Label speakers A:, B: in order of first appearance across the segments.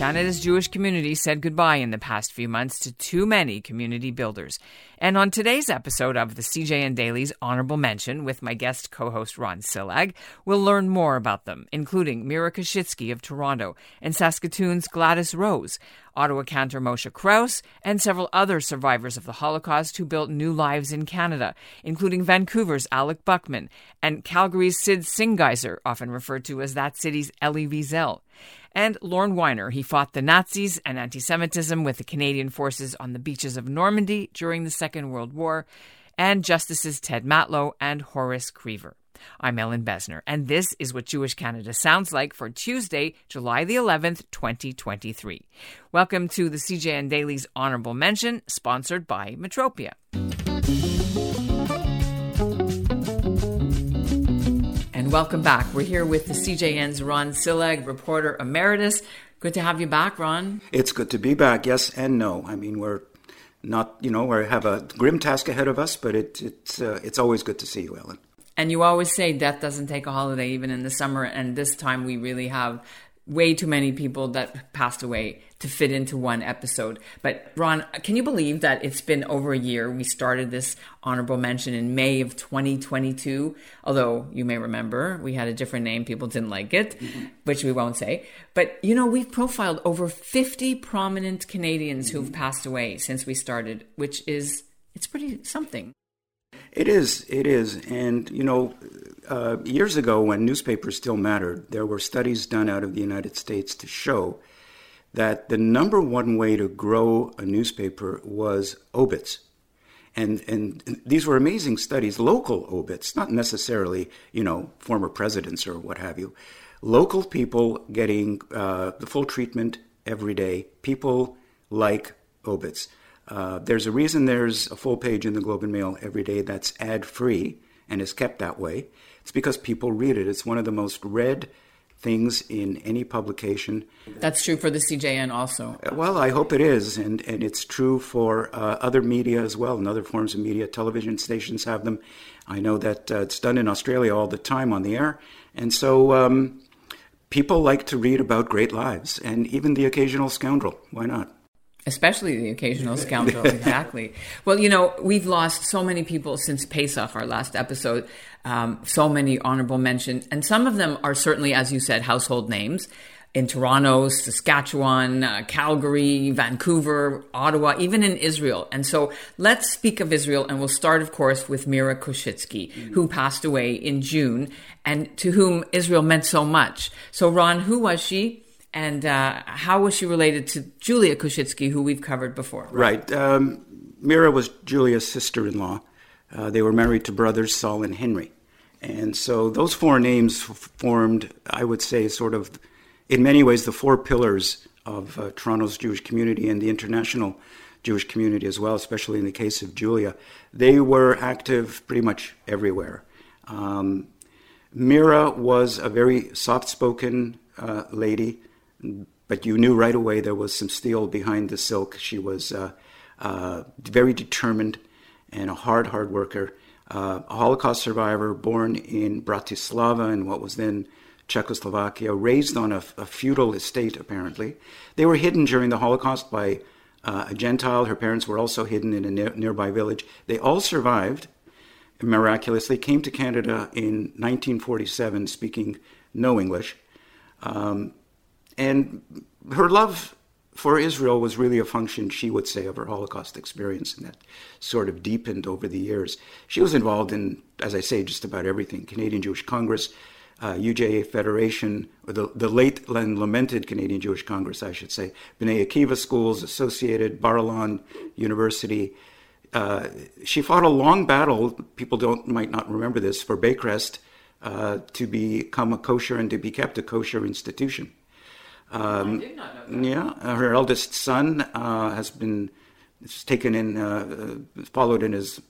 A: Canada's Jewish community said goodbye in the past few months to too many community builders. And on today's episode of the CJN Daily's Honorable Menschen with my guest co host Ron Csillag, we'll learn more about them, including Mira Koschitzky of Toronto and Saskatoon's Gladys Rose, Ottawa cantor Moshe Kraus, and several other survivors of the Holocaust who built new lives in Canada, including Vancouver's Alex Buckman and Calgary's Sid Cyngiser, often referred to as that city's Elie Wiesel and Lorne Winer. He fought the Nazis and anti Semitism with the Canadian forces on the beaches of Normandy during the Second World War, and Justices Ted Matlow and Horace Krever. I'm Ellin Bessner, and this is what Jewish Canada sounds like for Tuesday, July the 11th, 2023. Welcome to the CJN Daily's Honorable Menschen, sponsored by Metropia. And welcome back. We're here with the CJN's Ron Csillag, reporter emeritus. Good to have you back, Ron.
B: It's good to be back, yes and no. I mean, we're not, you know, we have a grim task ahead of us, but it, it's, uh, it's always good to see you, Ellin.
A: And you always say death doesn't take a holiday, even in the summer. And this time we really have way too many people that passed away to fit into one episode. But Ron, can you believe that it's been over a year? We started this honorable menschen in May of 2022. Although you may remember we had a different name, people didn't like it, mm-hmm. which we won't say. But you know, we've profiled over 50 prominent Canadians mm-hmm. who've passed away since we started, which is it's pretty something.
B: It is. It is. And, you know, uh, years ago, when newspapers still mattered, there were studies done out of the United States to show that the number one way to grow a newspaper was obits. And, and these were amazing studies, local obits, not necessarily, you know, former presidents or what have you. Local people getting uh, the full treatment every day, people like obits. Uh, there's a reason there's a full page in the Globe and Mail every day that's ad free and is kept that way. It's because people read it. It's one of the most read things in any publication.
A: That's true for the CJN also.
B: Uh, well, I hope it is, and, and it's true for uh, other media as well, and other forms of media. Television stations have them. I know that uh, it's done in Australia all the time on the air, and so um, people like to read about great lives, and even the occasional scoundrel. Why not?
A: Especially the occasional scoundrel, exactly. Well, you know, we've lost so many people since Pesach, our last episode. Um, so many honorable mentions, and some of them are certainly, as you said, household names in Toronto, Saskatchewan, uh, Calgary, Vancouver, Ottawa, even in Israel. And so let's speak of Israel, and we'll start, of course, with Mira Koschitzky, mm-hmm. who passed away in June, and to whom Israel meant so much. So, Ron, who was she? And uh, how was she related to Julia Koschitzky, who we've covered before?
B: Right. Um, Mira was Julia's sister in law. Uh, they were married to brothers Saul and Henry. And so those four names formed, I would say, sort of, in many ways, the four pillars of uh, Toronto's Jewish community and the international Jewish community as well, especially in the case of Julia. They were active pretty much everywhere. Um, Mira was a very soft spoken uh, lady but you knew right away there was some steel behind the silk. She was uh, uh, very determined and a hard, hard worker. Uh, a Holocaust survivor born in Bratislava in what was then Czechoslovakia, raised on a, a feudal estate, apparently. They were hidden during the Holocaust by uh, a Gentile. Her parents were also hidden in a ne- nearby village. They all survived miraculously, came to Canada in 1947 speaking no English. Um, and her love for Israel was really a function, she would say, of her Holocaust experience, and that sort of deepened over the years. She was involved in, as I say, just about everything Canadian Jewish Congress, uh, UJA Federation, or the, the late and lamented Canadian Jewish Congress, I should say, B'nai Akiva Schools, Associated, Bar-Ilan University. Uh, she fought a long battle, people don't might not remember this, for Baycrest uh, to become a kosher and to be kept a kosher institution.
A: Um,
B: yeah, her eldest son uh, has been taken in, uh, uh, followed in his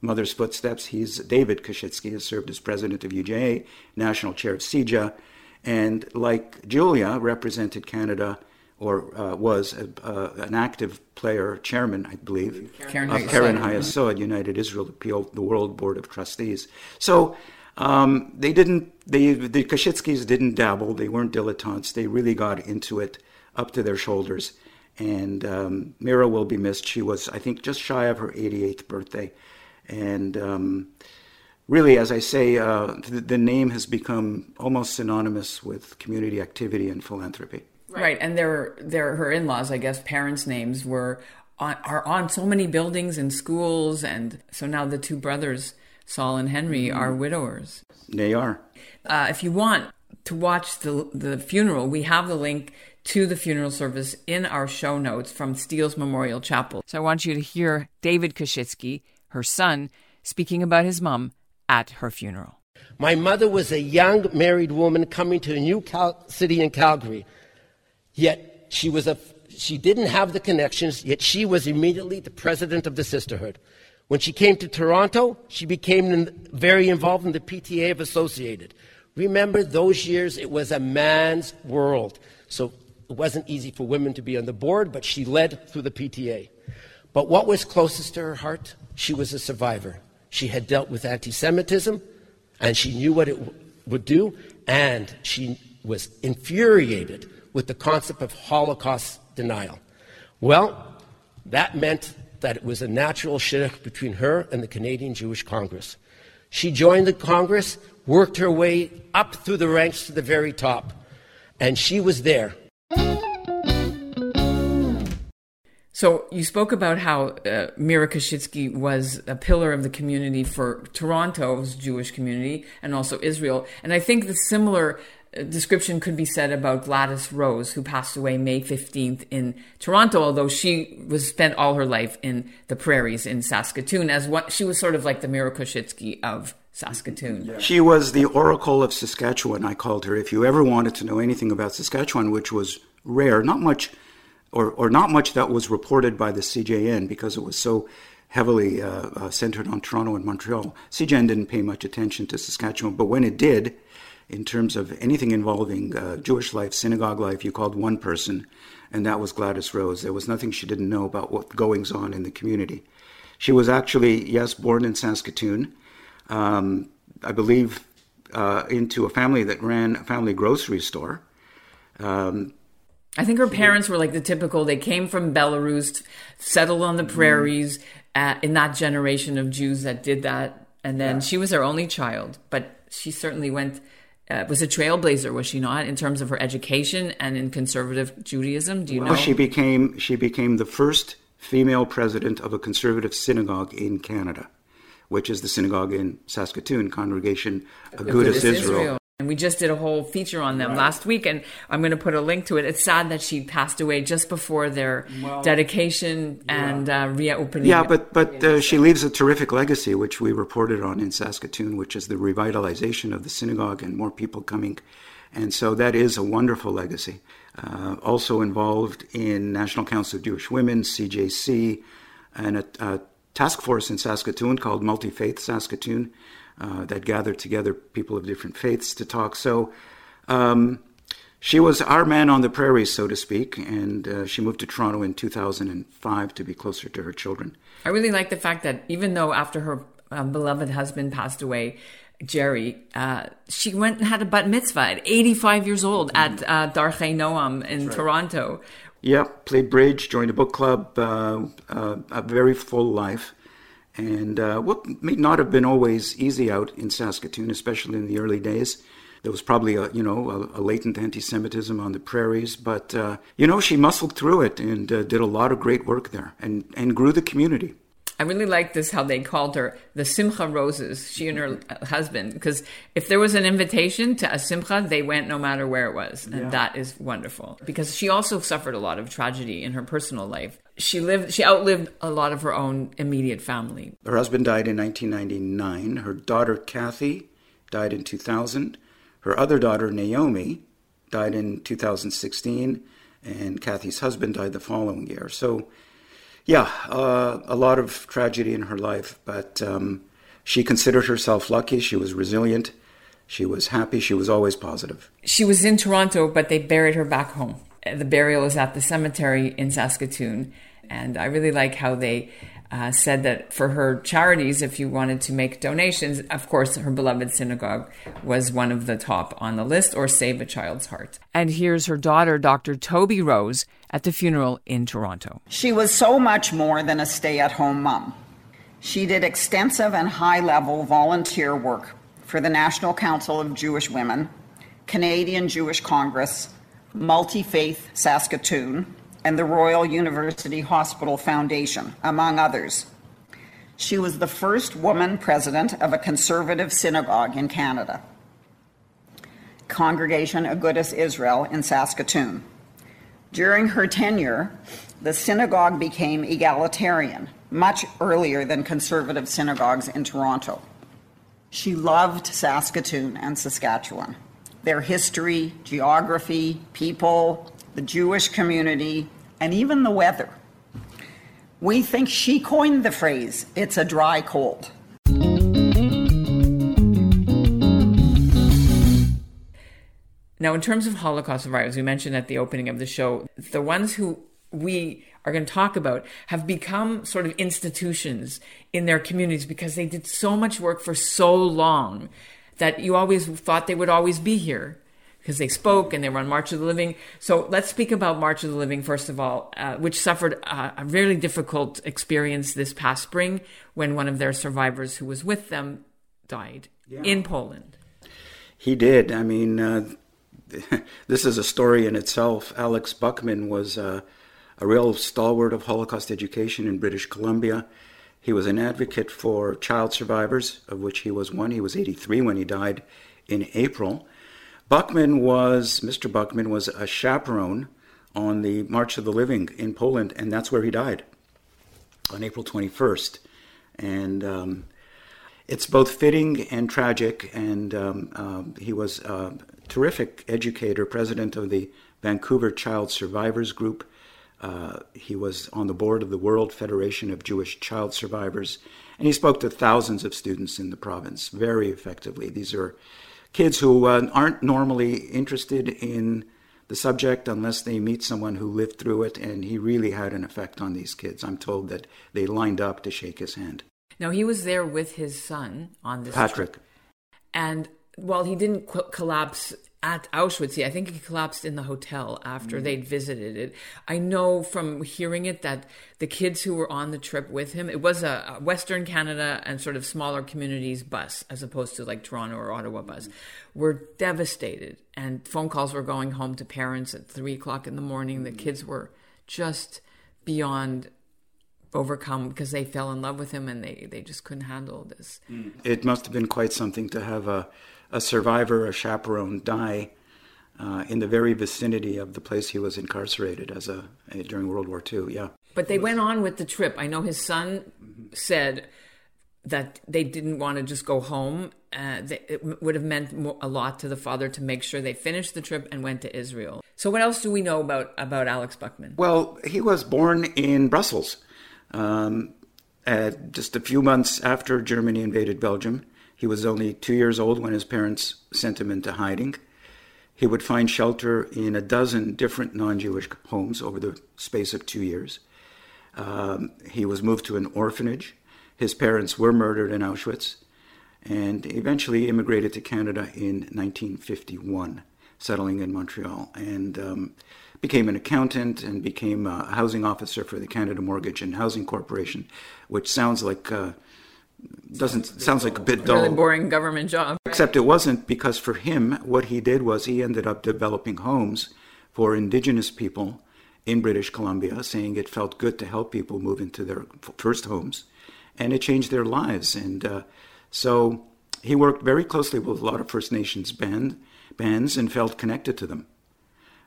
B: mother's footsteps. He's David Koschitzky, has served as president of UJA, national chair of CJA, and like Julia, represented Canada or uh, was a, uh, an active player, chairman, I believe,
A: Karen
B: of Keren Hayesod, United Israel Appeal, the World Board of Trustees. So um, they didn't. They the Koschitzkys didn't dabble. They weren't dilettantes. They really got into it up to their shoulders. And um, Mira will be missed. She was, I think, just shy of her 88th birthday. And um, really, as I say, uh, the, the, name has become almost synonymous with community activity and philanthropy.
A: Right, right. and their, their her in-laws, I guess, parents' names were on, are on so many buildings and schools, and so now the two brothers, Saul and Henry, mm-hmm. are widowers.
B: They are.
A: Uh, if you want to watch the the funeral, we have the link to the funeral service in our show notes from Steele's Memorial Chapel. So I want you to hear David Koschitzky, her son, speaking about his mom at her funeral.
C: My mother was a young married woman coming to a new Cal- city in Calgary. Yet she was a she didn't have the connections, yet she was immediately the president of the sisterhood. When she came to Toronto, she became very involved in the PTA of Associated. Remember those years, it was a man's world. So it wasn't easy for women to be on the board, but she led through the PTA. But what was closest to her heart? She was a survivor. She had dealt with anti Semitism, and she knew what it w- would do, and she was infuriated with the concept of Holocaust denial. Well, that meant that it was a natural shidduch between her and the Canadian Jewish Congress. She joined the Congress, worked her way up through the ranks to the very top, and she was there.
A: So you spoke about how uh, Mira Koschitzky was a pillar of the community for Toronto's Jewish community and also Israel. And I think the similar description could be said about Gladys Rose, who passed away May 15th in Toronto, although she was spent all her life in the prairies in Saskatoon as what she was sort of like the Mira Koschitzky of Saskatoon.
B: Yeah. She was the oracle of Saskatchewan, I called her. If you ever wanted to know anything about Saskatchewan, which was rare, not much or, or not much that was reported by the CJN because it was so heavily uh, uh, centered on Toronto and Montreal. CJN didn't pay much attention to Saskatchewan, but when it did, in terms of anything involving uh, Jewish life, synagogue life, you called one person, and that was Gladys Rose. There was nothing she didn't know about what goings on in the community. She was actually, yes, born in Saskatoon. Um, I believe uh, into a family that ran a family grocery store. Um,
A: I think her parents were like the typical. They came from Belarus, settled on the mm-hmm. prairies uh, in that generation of Jews that did that, and then yeah. she was their only child. But she certainly went uh, was a trailblazer, was she not, in terms of her education and in conservative Judaism? Do you
B: well,
A: know?
B: She became she became the first female president of a conservative synagogue in Canada, which is the synagogue in Saskatoon, Congregation Agudas Israel. Israel.
A: And we just did a whole feature on them right. last week, and I'm going to put a link to it. It's sad that she passed away just before their well, dedication yeah. and uh, reopening.
B: Yeah, but but uh, she leaves a terrific legacy, which we reported on in Saskatoon, which is the revitalization of the synagogue and more people coming. And so that is a wonderful legacy. Uh, also involved in National Council of Jewish Women, CJC, and a, a task force in Saskatoon called Multi Faith Saskatoon uh, that gathered together people of different faiths to talk. So um, she was our man on the prairies, so to speak, and uh, she moved to Toronto in 2005 to be closer to her children.
A: I really like the fact that even though after her um, beloved husband passed away, Jerry, uh, she went and had a bat mitzvah at 85 years old at uh, Darchei Noam in right. Toronto.
B: Yeah, played bridge, joined a book club, uh, uh, a very full life. And uh, what may not have been always easy out in Saskatoon, especially in the early days. There was probably a you know a, a latent anti-Semitism on the prairies, but uh, you know she muscled through it and uh, did a lot of great work there, and and grew the community.
A: I really like this how they called her the Simcha Roses, she and her husband, because if there was an invitation to a Simcha, they went no matter where it was. And yeah. that is wonderful. Because she also suffered a lot of tragedy in her personal life. She lived she outlived a lot of her own immediate family.
B: Her husband died in 1999. Her daughter Kathy died in 2000. Her other daughter Naomi died in 2016 and Kathy's husband died the following year. So yeah, uh, a lot of tragedy in her life, but um, she considered herself lucky. She was resilient. She was happy. She was always positive.
A: She was in Toronto, but they buried her back home. The burial is at the cemetery in Saskatoon. And I really like how they uh, said that for her charities, if you wanted to make donations, of course, her beloved synagogue was one of the top on the list, or Save a Child's Heart. And here's her daughter, Dr. Toby Rose, at the funeral in Toronto.
D: She was so much more than a stay at home mom. She did extensive and high level volunteer work for the National Council of Jewish Women, Canadian Jewish Congress, Multi Faith Saskatoon, and the Royal University Hospital Foundation, among others. She was the first woman president of a conservative synagogue in Canada, Congregation Agudas Israel in Saskatoon. During her tenure, the synagogue became egalitarian, much earlier than conservative synagogues in Toronto. She loved Saskatoon and Saskatchewan, their history, geography, people, the Jewish community, and even the weather. We think she coined the phrase, it's a dry cold.
A: Now, in terms of Holocaust survivors, we mentioned at the opening of the show, the ones who we are going to talk about have become sort of institutions in their communities because they did so much work for so long that you always thought they would always be here because they spoke and they were on March of the Living. So let's speak about March of the Living, first of all, uh, which suffered a, a really difficult experience this past spring when one of their survivors who was with them died yeah. in Poland.
B: He did. I mean, uh, this is a story in itself. Alex Buckman was uh, a real stalwart of Holocaust education in British Columbia. He was an advocate for child survivors, of which he was one. He was 83 when he died in April. Buckman was, Mr. Buckman was a chaperone on the March of the Living in Poland, and that's where he died on April 21st. And um, it's both fitting and tragic, and um, uh, he was a terrific educator, president of the Vancouver Child Survivors Group. Uh, he was on the board of the World Federation of Jewish Child Survivors, and he spoke to thousands of students in the province very effectively. These are kids who uh, aren't normally interested in the subject unless they meet someone who lived through it, and he really had an effect on these kids. I'm told that they lined up to shake his hand.
A: Now, he was there with his son on this
B: Patrick.
A: Trip. And while he didn't collapse at Auschwitz. I think he collapsed in the hotel after mm-hmm. they'd visited it. I know from hearing it that the kids who were on the trip with him, it was a, a Western Canada and sort of smaller communities bus, as opposed to like Toronto or Ottawa bus, mm-hmm. were devastated. And phone calls were going home to parents at three o'clock in the morning. The mm-hmm. kids were just beyond overcome because they fell in love with him and they, they just couldn't handle this.
B: Mm. It must have been quite something to have a a survivor, a chaperone, die uh, in the very vicinity of the place he was incarcerated as a during World War II. Yeah,
A: but they went on with the trip. I know his son said that they didn't want to just go home. Uh, they, it would have meant a lot to the father to make sure they finished the trip and went to Israel. So, what else do we know about about Alex Buckman?
B: Well, he was born in Brussels, um, just a few months after Germany invaded Belgium. He was only two years old when his parents sent him into hiding. He would find shelter in a dozen different non Jewish homes over the space of two years. Um, he was moved to an orphanage. His parents were murdered in Auschwitz and eventually immigrated to Canada in 1951, settling in Montreal, and um, became an accountant and became a housing officer for the Canada Mortgage and Housing Corporation, which sounds like uh, doesn't sounds like a bit dull.
A: Really boring government job.
B: Except it wasn't because for him, what he did was he ended up developing homes for indigenous people in British Columbia, saying it felt good to help people move into their first homes, and it changed their lives. And uh, so he worked very closely with a lot of First Nations band, bands and felt connected to them.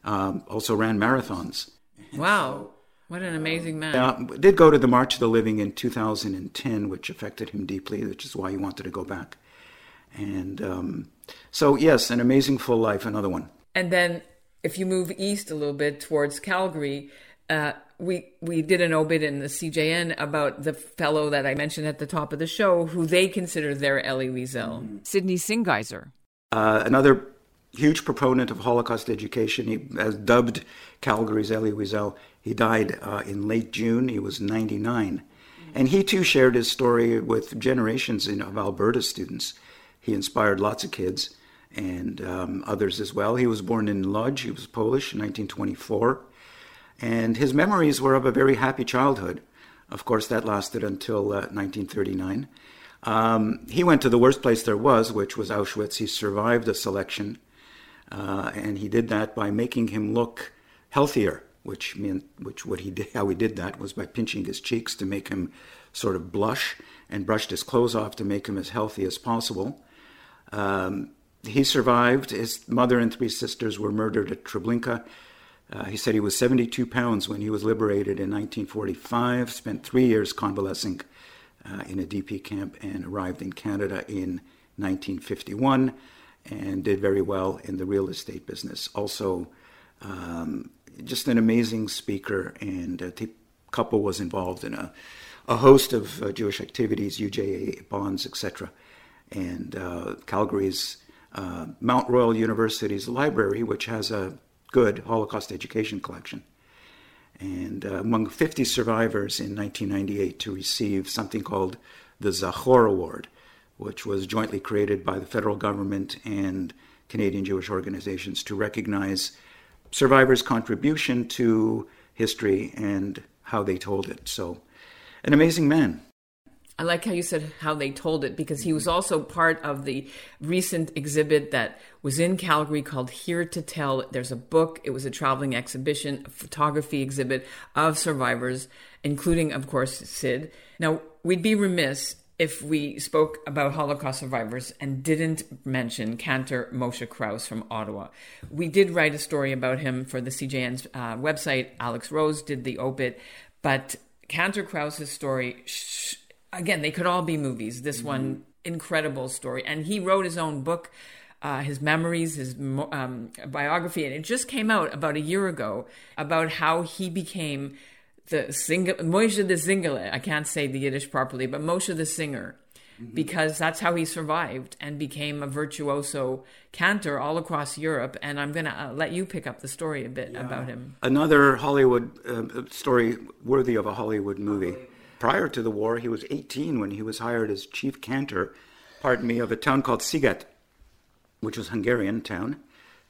B: Um, also ran marathons.
A: Wow. What an amazing man.
B: Uh, did go to the March of the Living in 2010, which affected him deeply, which is why he wanted to go back. And um, so, yes, an amazing full life, another one.
A: And then if you move east a little bit towards Calgary, uh, we we did an obit in the CJN about the fellow that I mentioned at the top of the show, who they consider their Elie Wiesel, mm-hmm. Sidney Cyngiser.
B: Uh, another huge proponent of Holocaust education. He has dubbed Calgary's Elie Wiesel. He died uh, in late June. He was 99. And he too shared his story with generations of Alberta students. He inspired lots of kids and um, others as well. He was born in Lodz, he was Polish in 1924. And his memories were of a very happy childhood. Of course, that lasted until uh, 1939. Um, he went to the worst place there was, which was Auschwitz. He survived a selection, uh, and he did that by making him look healthier. Which meant, which what he did, how he did that was by pinching his cheeks to make him sort of blush, and brushed his clothes off to make him as healthy as possible. Um, he survived. His mother and three sisters were murdered at Treblinka. Uh, he said he was 72 pounds when he was liberated in 1945, spent three years convalescing uh, in a DP camp, and arrived in Canada in 1951 and did very well in the real estate business. Also, um, just an amazing speaker, and the couple was involved in a, a host of uh, Jewish activities, UJA bonds, etc. And uh, Calgary's uh, Mount Royal University's library, which has a good Holocaust education collection. And uh, among 50 survivors in 1998 to receive something called the Zachor Award, which was jointly created by the federal government and Canadian Jewish organizations to recognize survivors' contribution to history and how they told it. So, an amazing man.
A: I like how you said how they told it because he was also part of the recent exhibit that was in Calgary called Here to Tell. There's a book, it was a traveling exhibition, a photography exhibit of survivors, including, of course, Sid. Now, we'd be remiss if we spoke about Holocaust survivors and didn't mention Cantor Moshe Kraus from Ottawa. We did write a story about him for the CJN's uh, website. Alex Rose did the obit, but Cantor Kraus's story. Sh- again, they could all be movies. This mm-hmm. one, incredible story. And he wrote his own book, uh, his memories, his um, biography, and it just came out about a year ago about how he became the singer, Moshe the Singer. I can't say the Yiddish properly, but Moshe the Singer. Mm-hmm. Because that's how he survived and became a virtuoso cantor all across Europe. And I'm going to uh, let you pick up the story a bit yeah. about him.
B: Another Hollywood uh, story worthy of a Hollywood movie. Prior to the war, he was 18 when he was hired as chief cantor, pardon me, of a town called Sziget, which was Hungarian town,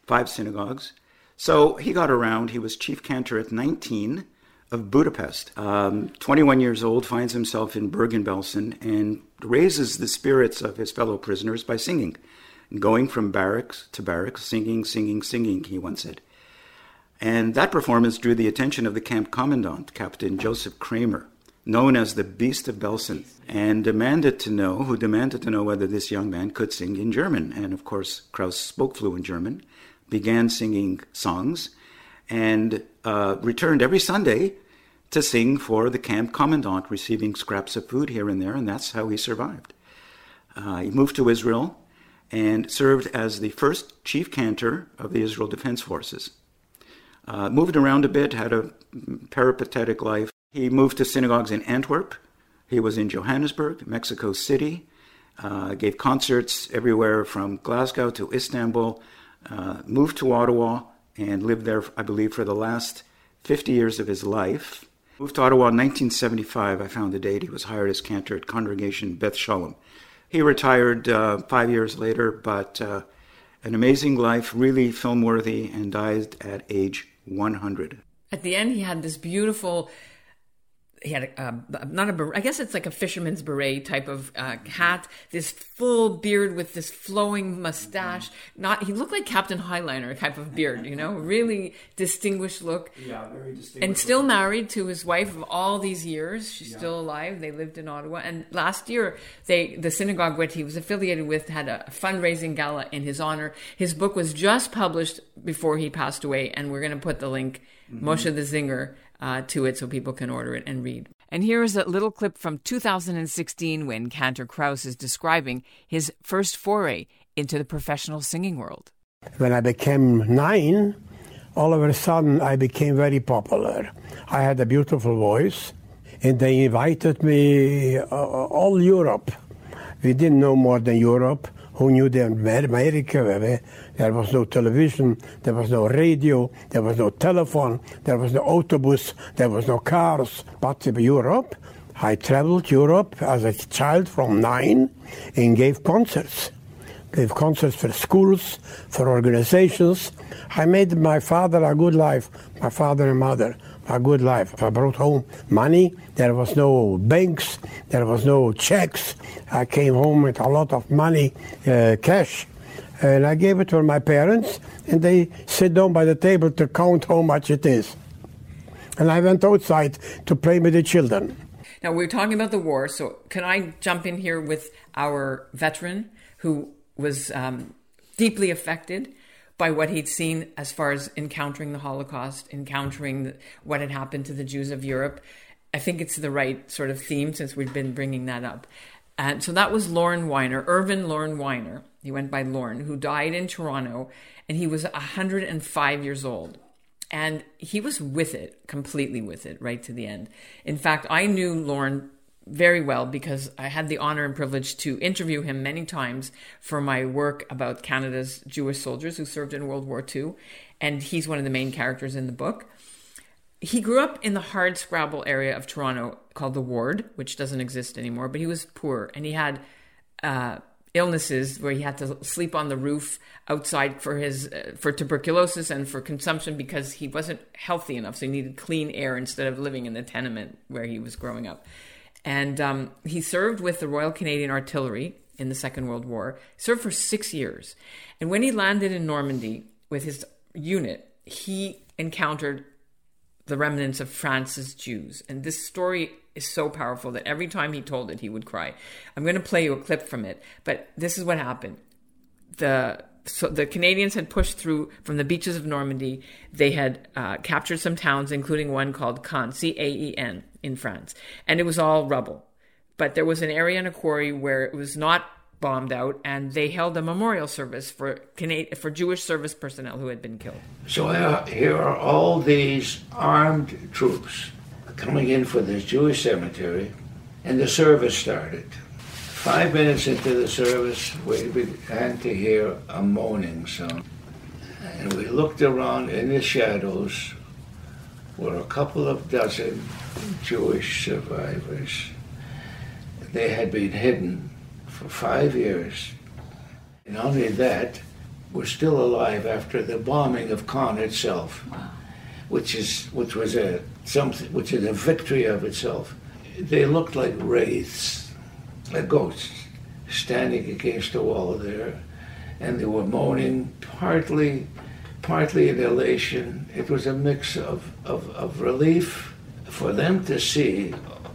B: five synagogues. So he got around. He was chief cantor at 19 of Budapest. Um, 21 years old, finds himself in Bergen-Belsen and raises the spirits of his fellow prisoners by singing, going from barracks to barracks, singing, singing, singing, he once said. And that performance drew the attention of the camp commandant, Captain Joseph Kramer, known as the Beast of Belsen, and demanded to know, who demanded to know whether this young man could sing in German. And of course, Kraus spoke fluent German, began singing songs, and uh, returned every Sunday to sing for the camp commandant, receiving scraps of food here and there, and that's how he survived. Uh, he moved to Israel and served as the first chief cantor of the Israel Defense Forces. Uh, moved around a bit, had a peripatetic life, he moved to synagogues in Antwerp. He was in Johannesburg, Mexico City, uh, gave concerts everywhere from Glasgow to Istanbul, uh, moved to Ottawa, and lived there, I believe, for the last 50 years of his life. Moved to Ottawa in 1975. I found the date. He was hired as cantor at Congregation Beth Shalom. He retired uh, five years later, but uh, an amazing life, really film worthy, and died at age 100.
A: At the end, he had this beautiful he had a, uh, not a beret, I guess it's like a fisherman's beret type of uh, hat, this full beard with this flowing mustache. Not he looked like Captain Highliner type of beard, you know, really distinguished look.
B: Yeah, very distinguished.
A: And still married to his wife of all these years. She's yeah. still alive. They lived in Ottawa, and last year they the synagogue which he was affiliated with had a fundraising gala in his honor. His book was just published before he passed away, and we're going to put the link. Mm-hmm. Moshe the Singer uh, to it so people can order it and read. And here is a little clip from 2016 when Cantor Kraus is describing his first foray into the professional singing world.
E: When I became nine, all of a sudden I became very popular. I had a beautiful voice, and they invited me uh, all Europe. We didn't know more than Europe. Who knew the America? There was no television, there was no radio, there was no telephone, there was no autobus, there was no cars. But Europe, I traveled Europe as a child from nine and gave concerts. Gave concerts for schools, for organizations. I made my father a good life, my father and mother a good life. I brought home money. There was no banks. There was no checks. I came home with a lot of money, uh, cash, and I gave it to my parents, and they sit down by the table to count how much it is. And I went outside to play with the children.
A: Now, we're talking about the war, so can I jump in here with our veteran who was um, deeply affected by what he'd seen as far as encountering the Holocaust, encountering the, what had happened to the Jews of Europe? I think it's the right sort of theme since we've been bringing that up. And so that was Lorne Winer, Irvin Lorne Winer. He went by Lorne, who died in Toronto, and he was 105 years old. And he was with it, completely with it, right to the end. In fact, I knew Lorne very well because I had the honor and privilege to interview him many times for my work about Canada's Jewish soldiers who served in World War II. And he's one of the main characters in the book. He grew up in the hard scrabble area of Toronto called the Ward, which doesn't exist anymore, but he was poor and he had uh, illnesses where he had to sleep on the roof outside for his uh, for tuberculosis and for consumption because he wasn't healthy enough so he needed clean air instead of living in the tenement where he was growing up and um, he served with the royal canadian artillery in the second world war he served for six years and when he landed in normandy with his unit he encountered the remnants of France's Jews. And this story is so powerful that every time he told it, he would cry. I'm going to play you a clip from it, but this is what happened. The so the Canadians had pushed through from the beaches of Normandy. They had uh, captured some towns, including one called Caen, C A E N, in France, and it was all rubble. But there was an area in a quarry where it was not bombed out, and they held a memorial service for for Jewish service personnel who had been killed.
F: So uh, here are all these armed troops coming in for this Jewish cemetery, and the service started. Five minutes into the service, we began to hear a moaning sound. And we looked around in the shadows were a couple of dozen Jewish survivors. They had been hidden for five years. And not only that, were still alive after the bombing of Caen itself, wow. which is which was a something which is a victory of itself. They looked like wraiths, like ghosts, standing against the wall there, and they were moaning, partly, partly in elation. It was a mix of, of, of relief for them to see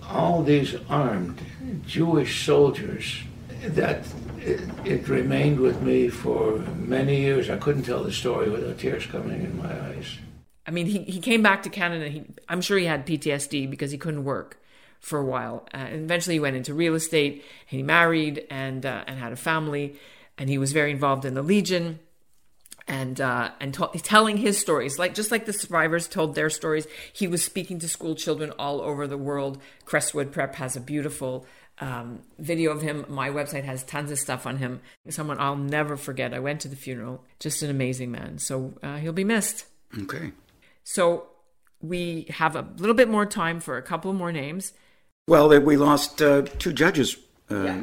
F: all these armed Jewish soldiers that it, it, remained with me for many years. I couldn't tell the story without tears coming in my eyes.
A: I mean, he, he came back to Canada. He, I'm sure he had PTSD because he couldn't work for a while. Uh, and eventually, he went into real estate. He married and uh, and had a family. And he was very involved in the Legion and uh, and telling his stories, like just like the survivors told their stories. He was speaking to school children all over the world. Crestwood Prep has a beautiful um, video of him. My website has tons of stuff on him. Someone I'll never forget. I went to the funeral. Just an amazing man. So uh, he'll be missed.
B: Okay.
A: So we have a little bit more time for a couple more names.
B: Well, we lost uh, two judges uh, yeah.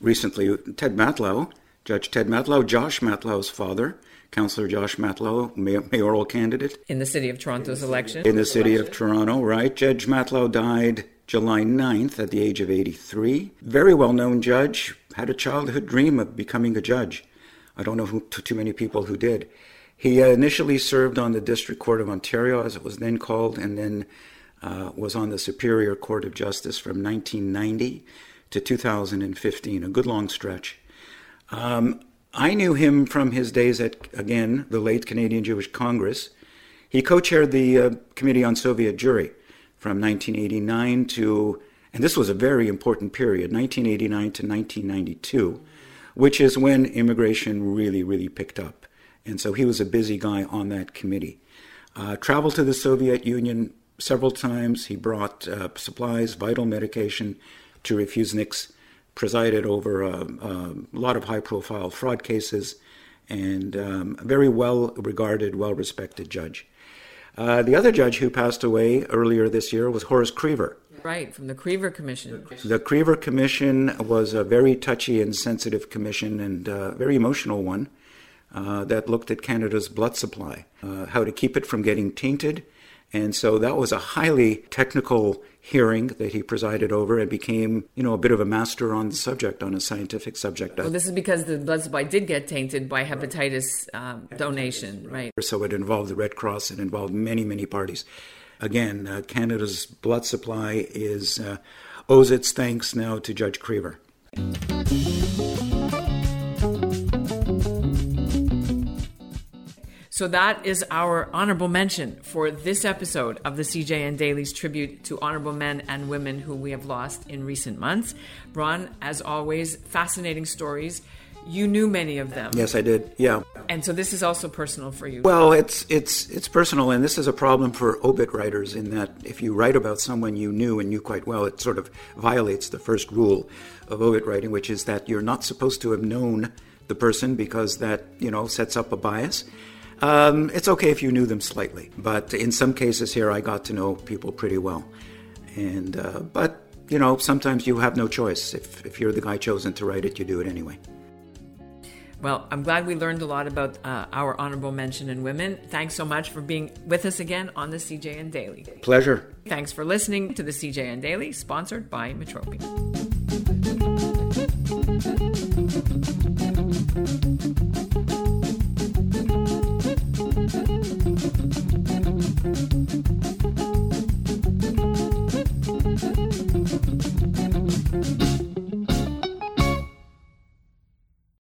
B: recently. Ted Matlow, Judge Ted Matlow, Josh Matlow's father, Councillor Josh Matlow, mayoral candidate
A: in the city of Toronto's election.
B: In the city of Toronto, right? Judge Matlow died July 9th at the age of 83. Very well known judge, had a childhood dream of becoming a judge. I don't know who, too many people who did. He initially served on the District Court of Ontario, as it was then called, and then uh, was on the Superior Court of Justice from 1990 to 2015, a good long stretch. Um, I knew him from his days at, again, the late Canadian Jewish Congress. He co chaired the uh, Committee on Soviet Jewry from 1989 to, and this was a very important period, 1989 to 1992, which is when immigration really, really picked up. And so he was a busy guy on that committee. Uh, traveled to the Soviet Union several times. He brought uh, supplies, vital medication to refuseniks, presided over a, a lot of high profile fraud cases, and um, a very well regarded, well respected judge. Uh, the other judge who passed away earlier this year was Horace Krever.
A: Right, from the Krever Commission.
B: The Krever Commission was a very touchy and sensitive commission and a very emotional one uh, that looked at Canada's blood supply, uh, how to keep it from getting tainted. And so that was a highly technical hearing that he presided over and became, you know, a bit of a master on the subject, on a scientific subject.
A: Well, this is because the blood supply did get tainted by hepatitis um, donation, right?
B: So it involved the Red Cross, it involved many, many parties. Again, uh, Canada's blood supply is uh, owes its thanks now to Judge Krever.
A: So that is our honorable menschen for this episode of the CJN Daily's tribute to honorable men and women who we have lost in recent months. Ron, as always, fascinating stories. You knew many of them.
B: Yes, I did. Yeah.
A: And so this is also personal for you.
B: Well, it's it's it's personal, and this is a problem for obit writers in that if you write about someone you knew and knew quite well, it sort of violates the first rule of obit writing, which is that you're not supposed to have known the person because that you know sets up a bias. Um, it's okay if you knew them slightly, but in some cases here, I got to know people pretty well. And uh, but you know, sometimes you have no choice. If if you're the guy chosen to write it, you do it anyway.
A: Well, I'm glad we learned a lot about uh, our honorable menschen in women. Thanks so much for being with us again on the CJN Daily.
B: Pleasure.
A: Thanks for listening to the CJN Daily, sponsored by Metropia.